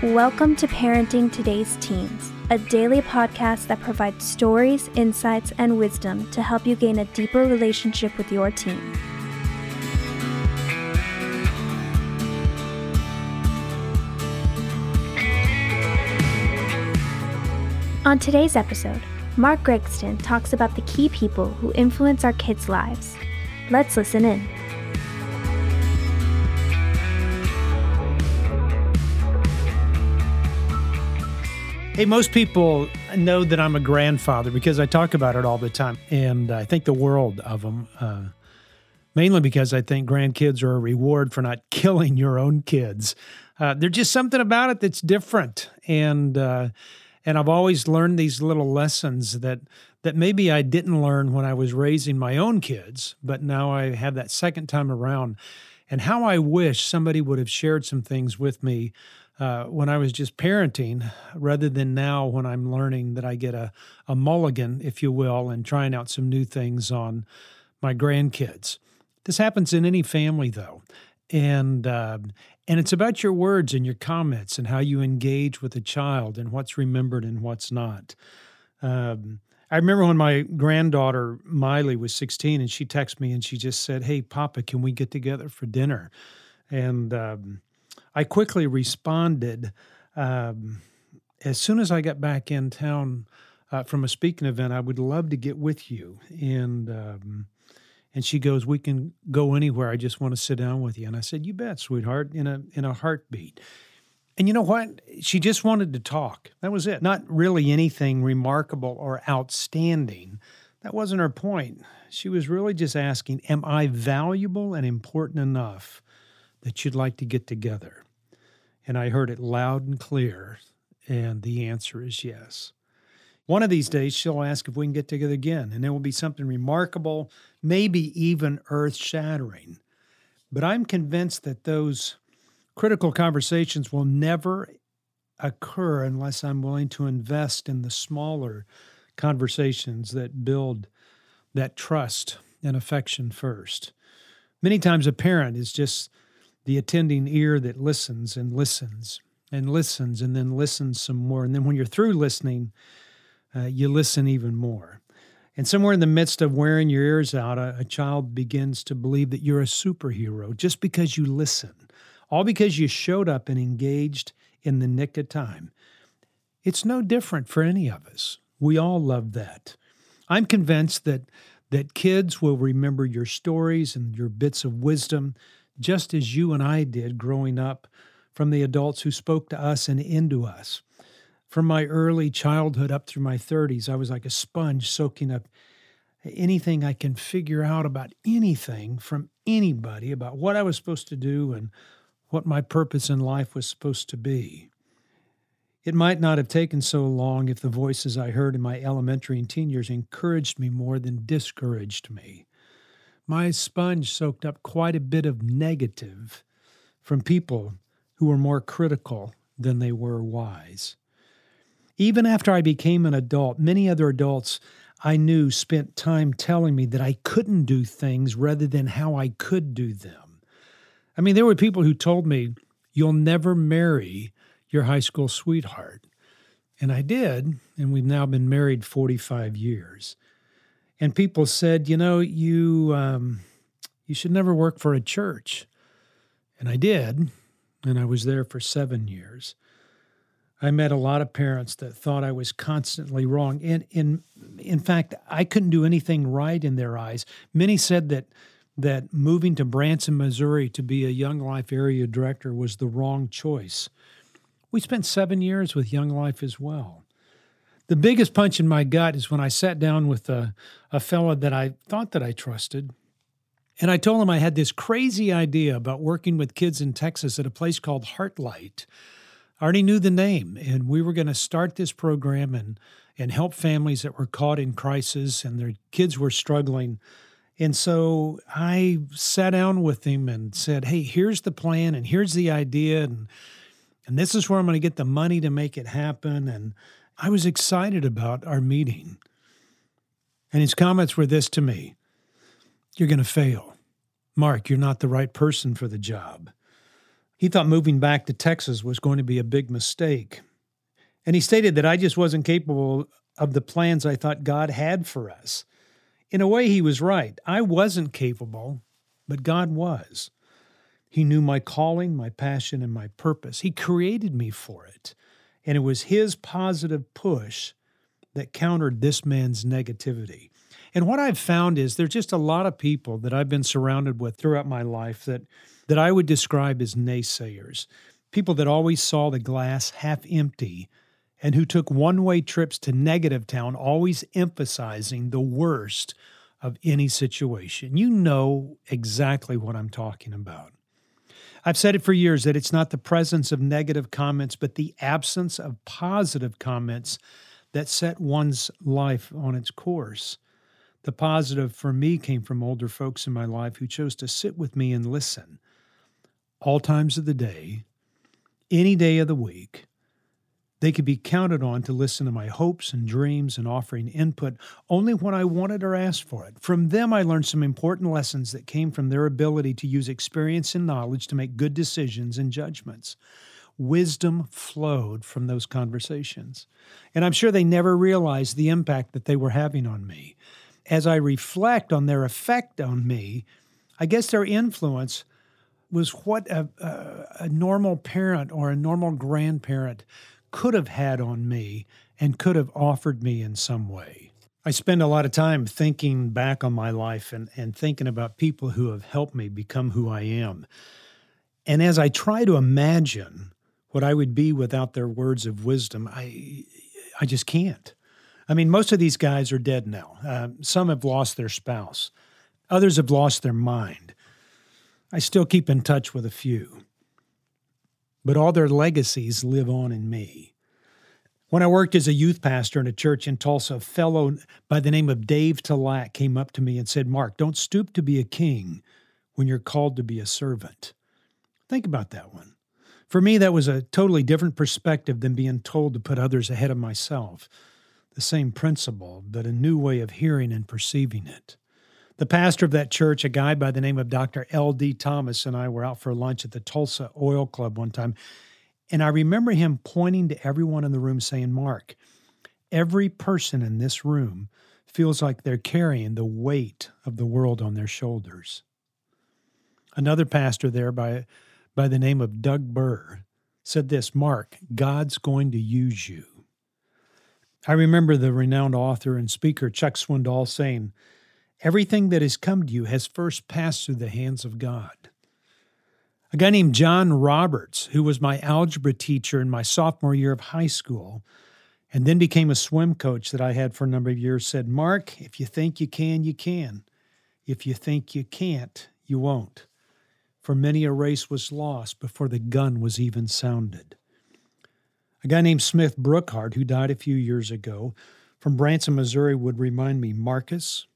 Welcome to Parenting Today's Teens, a daily podcast that provides stories, insights, and wisdom to help you gain a deeper relationship with your teen. On today's episode, Mark Gregston talks about the key people who influence our kids' lives. Let's listen in. Hey, most people know that I'm a grandfather because I talk about it all the time. And I think the world of them, uh, mainly because I think grandkids are a reward for not killing your own kids. Uh, there's just something about it that's different. And, uh, and I've always learned these little lessons that, that maybe I didn't learn when I was raising my own kids, but now I have that second time around. And how I wish somebody would have shared some things with me uh, when I was just parenting rather than now when I'm learning that I get a, a mulligan, if you will, and trying out some new things on my grandkids. This happens in any family, though. And, uh, and it's about your words and your comments and how you engage with a child and what's remembered and what's not. Um, I remember when my granddaughter Miley was 16 and she texted me and she just said, Hey, Papa, can we get together for dinner? And um, I quickly responded um, as soon as I got back in town uh, from a speaking event. I would love to get with you, and um, and she goes, "We can go anywhere. I just want to sit down with you." And I said, "You bet, sweetheart." In a in a heartbeat. And you know what? She just wanted to talk. That was it. Not really anything remarkable or outstanding. That wasn't her point. She was really just asking, Am I valuable and important enough that you'd like to get together? And I heard it loud and clear, and the answer is yes. One of these days, she'll ask if we can get together again, and it will be something remarkable, maybe even earth shattering. But I'm convinced that those critical conversations will never occur unless I'm willing to invest in the smaller conversations that build that trust and affection first. Many times, a parent is just the attending ear that listens and listens and listens and then listens some more. And then when you're through listening, uh, you listen even more. And somewhere in the midst of wearing your ears out, a, a child begins to believe that you're a superhero just because you listen, all because you showed up and engaged in the nick of time. It's no different for any of us. We all love that. I'm convinced that that kids will remember your stories and your bits of wisdom just as you and I did growing up from the adults who spoke to us and into us. From my early childhood up through my 30s, I was like a sponge soaking up anything I can figure out about anything from anybody about what I was supposed to do and what my purpose in life was supposed to be. It might not have taken so long if the voices I heard in my elementary and teen years encouraged me more than discouraged me my sponge soaked up quite a bit of negative from people who were more critical than they were wise. Even after I became an adult, many other adults I knew spent time telling me that I couldn't do things rather than how I could do them. I mean, there were people who told me, You'll never marry your high school sweetheart. And I did, and we've now been married 45 years and people said, you know, you um, you should never work for a church, and I did, and I was there for seven years. I met a lot of parents that thought I was constantly wrong, and in in fact, I couldn't do anything right in their eyes. Many said that that moving to Branson, Missouri, to be a Young Life area director was the wrong choice. We spent seven years with Young Life as well the biggest punch in my gut is when I sat down with a, a fellow that I thought that I trusted. And I told him I had this crazy idea about working with kids in Texas at a place called Heartlight. I already knew the name, and we were going to start this program and, and help families that were caught in crisis and their kids were struggling. And so I sat down with him and said, Hey, here's the plan, and here's the idea, and, and this is where I'm going to get the money to make it happen. And I was excited about our meeting. And his comments were this to me You're going to fail. Mark, you're not the right person for the job. He thought moving back to Texas was going to be a big mistake. And he stated that I just wasn't capable of the plans I thought God had for us. In a way, he was right. I wasn't capable, but God was. He knew my calling, my passion, and my purpose. He created me for it. And it was his positive push that countered this man's negativity. And what I've found is there's just a lot of people that I've been surrounded with throughout my life that that I would describe as naysayers. People that always saw the glass half empty and who took one-way trips to negative town always emphasizing the worst of any situation. You know exactly what I'm talking about. I've said it for years that it's not the presence of negative comments, but the absence of positive comments that set one's life on its course. The positive for me came from older folks in my life who chose to sit with me and listen all times of the day, any day of the week. They could be counted on to listen to my hopes and dreams and offering input only when I wanted or asked for it. From them, I learned some important lessons that came from their ability to use experience and knowledge to make good decisions and judgments wisdom flowed from those conversations. And I'm sure they never realized the impact that they were having on me. As I reflect on their effect on me, I guess their influence was what a, a, a normal parent or a normal grandparent could have had on me and could have offered me in some way. I spend a lot of time thinking back on my life and, and thinking about people who have helped me become who I am. And as I try to imagine what I would be without their words of wisdom, I, I just can't. I mean, most of these guys are dead now. Uh, some have lost their spouse, others have lost their mind. I still keep in touch with a few, but all their legacies live on in me. When I worked as a youth pastor in a church in Tulsa, a fellow by the name of Dave Talack came up to me and said, Mark, don't stoop to be a king when you're called to be a servant. Think about that one. For me, that was a totally different perspective than being told to put others ahead of myself. The same principle, but a new way of hearing and perceiving it. The pastor of that church, a guy by the name of Dr. L.D. Thomas, and I were out for lunch at the Tulsa Oil Club one time. And I remember him pointing to everyone in the room saying, Mark, every person in this room feels like they're carrying the weight of the world on their shoulders. Another pastor there by by the name of Doug Burr said this Mark, God's going to use you. I remember the renowned author and speaker Chuck Swindoll saying, Everything that has come to you has first passed through the hands of God. A guy named John Roberts, who was my algebra teacher in my sophomore year of high school, and then became a swim coach that I had for a number of years, said, Mark, if you think you can, you can. If you think you can't, you won't for many a race was lost before the gun was even sounded. A guy named Smith Brookhart, who died a few years ago from Branson, Missouri, would remind me Marcus,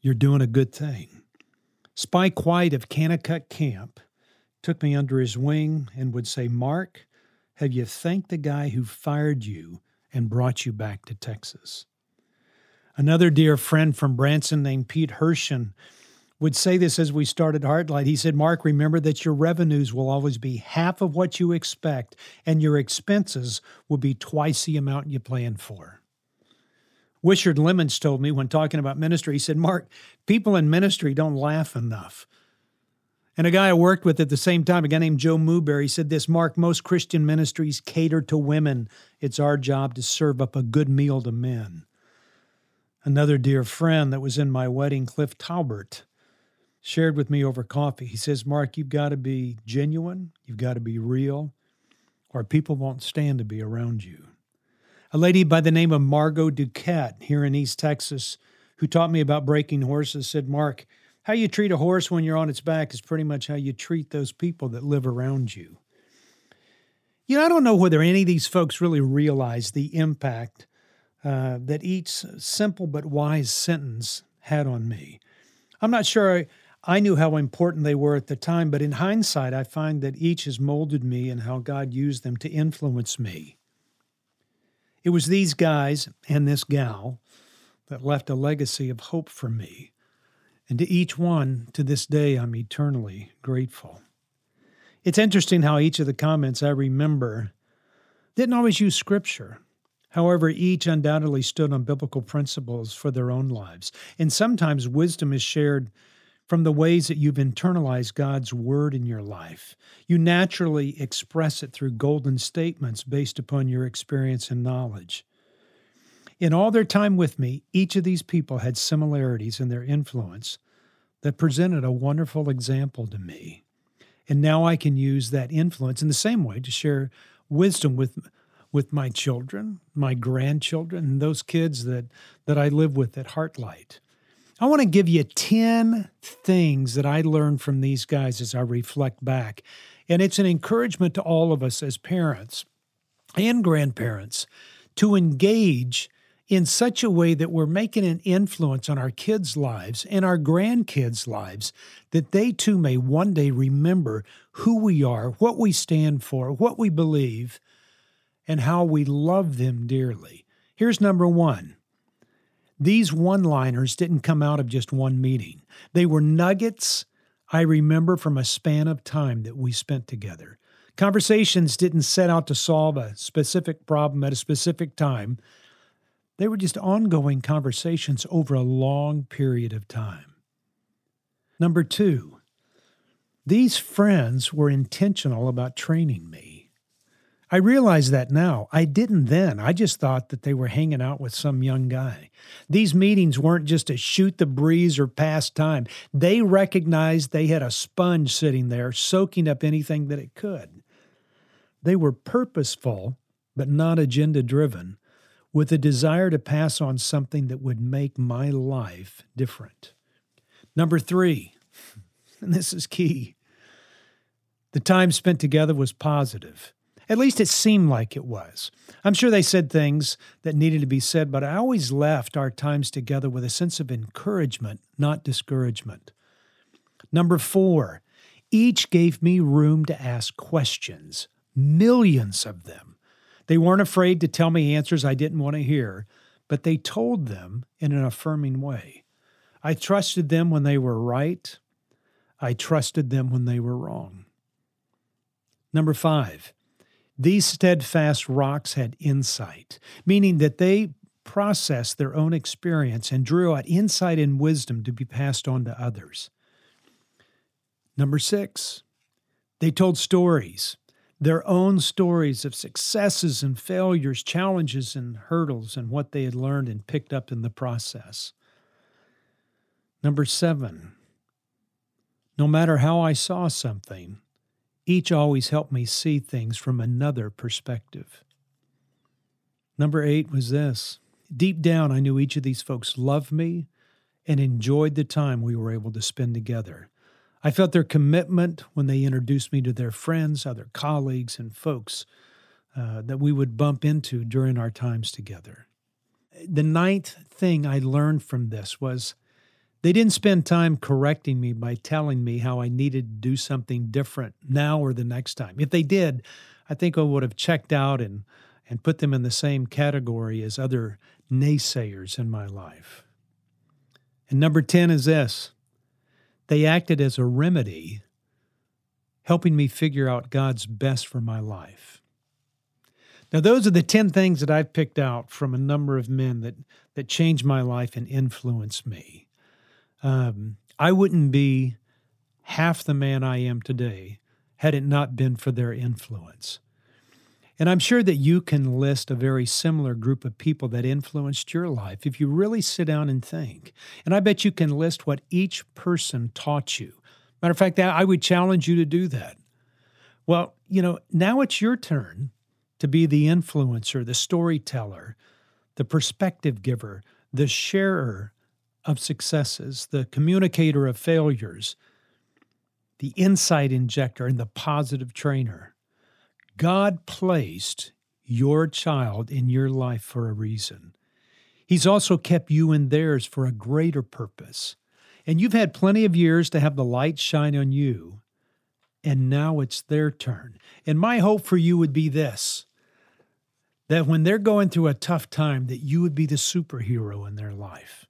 you're doing a good thing. Spike White of Kanakuk Camp took me under his wing and would say, Mark, have you thanked the guy who fired you and brought you back to Texas? Another dear friend from Branson named Pete Hershen would say this as we started Heartlight. He said, Mark, remember that your revenues will always be half of what you expect, and your expenses will be twice the amount you plan for. Wishard Lemons told me when talking about ministry, he said, Mark, people in ministry don't laugh enough. And a guy I worked with at the same time, a guy named Joe Muberry, said this Mark, most Christian ministries cater to women. It's our job to serve up a good meal to men. Another dear friend that was in my wedding, Cliff Talbert, shared with me over coffee. He says, Mark, you've got to be genuine, you've got to be real, or people won't stand to be around you. A lady by the name of Margot Duquette here in East Texas, who taught me about breaking horses, said, Mark, how you treat a horse when you're on its back is pretty much how you treat those people that live around you. You know, I don't know whether any of these folks really realize the impact uh, that each simple but wise sentence had on me. I'm not sure I knew how important they were at the time, but in hindsight, I find that each has molded me and how God used them to influence me. It was these guys and this gal that left a legacy of hope for me. And to each one, to this day, I'm eternally grateful. It's interesting how each of the comments I remember didn't always use scripture. However, each undoubtedly stood on biblical principles for their own lives. And sometimes wisdom is shared from the ways that you've internalized God's word in your life. You naturally express it through golden statements based upon your experience and knowledge. In all their time with me, each of these people had similarities in their influence that presented a wonderful example to me. And now I can use that influence in the same way to share wisdom with with my children, my grandchildren, and those kids that that I live with at Heartlight. I want to give you 10 things that I learned from these guys as I reflect back. And it's an encouragement to all of us as parents and grandparents to engage in such a way that we're making an influence on our kids' lives and our grandkids' lives, that they too may one day remember who we are, what we stand for, what we believe, and how we love them dearly. Here's number one these one liners didn't come out of just one meeting, they were nuggets I remember from a span of time that we spent together. Conversations didn't set out to solve a specific problem at a specific time. They were just ongoing conversations over a long period of time. Number two, these friends were intentional about training me. I realize that now. I didn't then. I just thought that they were hanging out with some young guy. These meetings weren't just to shoot the breeze or pass time. They recognized they had a sponge sitting there soaking up anything that it could. They were purposeful, but not agenda driven, with a desire to pass on something that would make my life different. Number three, and this is key the time spent together was positive. At least it seemed like it was. I'm sure they said things that needed to be said, but I always left our times together with a sense of encouragement, not discouragement. Number four, each gave me room to ask questions, millions of them. They weren't afraid to tell me answers I didn't want to hear, but they told them in an affirming way. I trusted them when they were right. I trusted them when they were wrong. Number five, these steadfast rocks had insight, meaning that they processed their own experience and drew out insight and wisdom to be passed on to others. Number six, they told stories their own stories of successes and failures, challenges and hurdles, and what they had learned and picked up in the process. Number seven, no matter how I saw something, each always helped me see things from another perspective. Number eight was this deep down, I knew each of these folks loved me and enjoyed the time we were able to spend together. I felt their commitment when they introduced me to their friends, other colleagues, and folks uh, that we would bump into during our times together. The ninth thing I learned from this was they didn't spend time correcting me by telling me how I needed to do something different now or the next time. If they did, I think I would have checked out and, and put them in the same category as other naysayers in my life. And number 10 is this they acted as a remedy, helping me figure out God's best for my life. Now, those are the 10 things that I've picked out from a number of men that, that changed my life and influenced me. Um, I wouldn't be half the man I am today had it not been for their influence. And I'm sure that you can list a very similar group of people that influenced your life if you really sit down and think. And I bet you can list what each person taught you. Matter of fact, I would challenge you to do that. Well, you know, now it's your turn to be the influencer, the storyteller, the perspective giver, the sharer of successes, the communicator of failures, the insight injector, and the positive trainer. God placed your child in your life for a reason. He's also kept you in theirs for a greater purpose. And you've had plenty of years to have the light shine on you. And now it's their turn. And my hope for you would be this that when they're going through a tough time, that you would be the superhero in their life.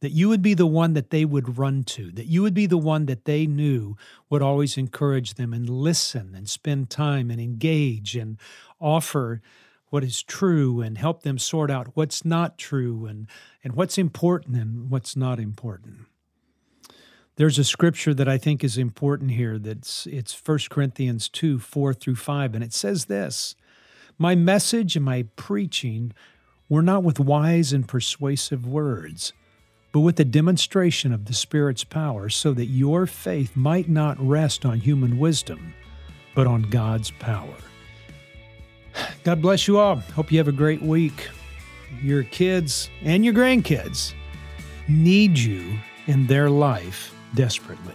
That you would be the one that they would run to, that you would be the one that they knew would always encourage them and listen and spend time and engage and offer what is true and help them sort out what's not true and, and what's important and what's not important. There's a scripture that I think is important here that's it's 1 Corinthians 2, 4 through 5, and it says this My message and my preaching were not with wise and persuasive words but with a demonstration of the Spirit's power, so that your faith might not rest on human wisdom, but on God's power. God bless you all. Hope you have a great week. Your kids and your grandkids need you in their life desperately.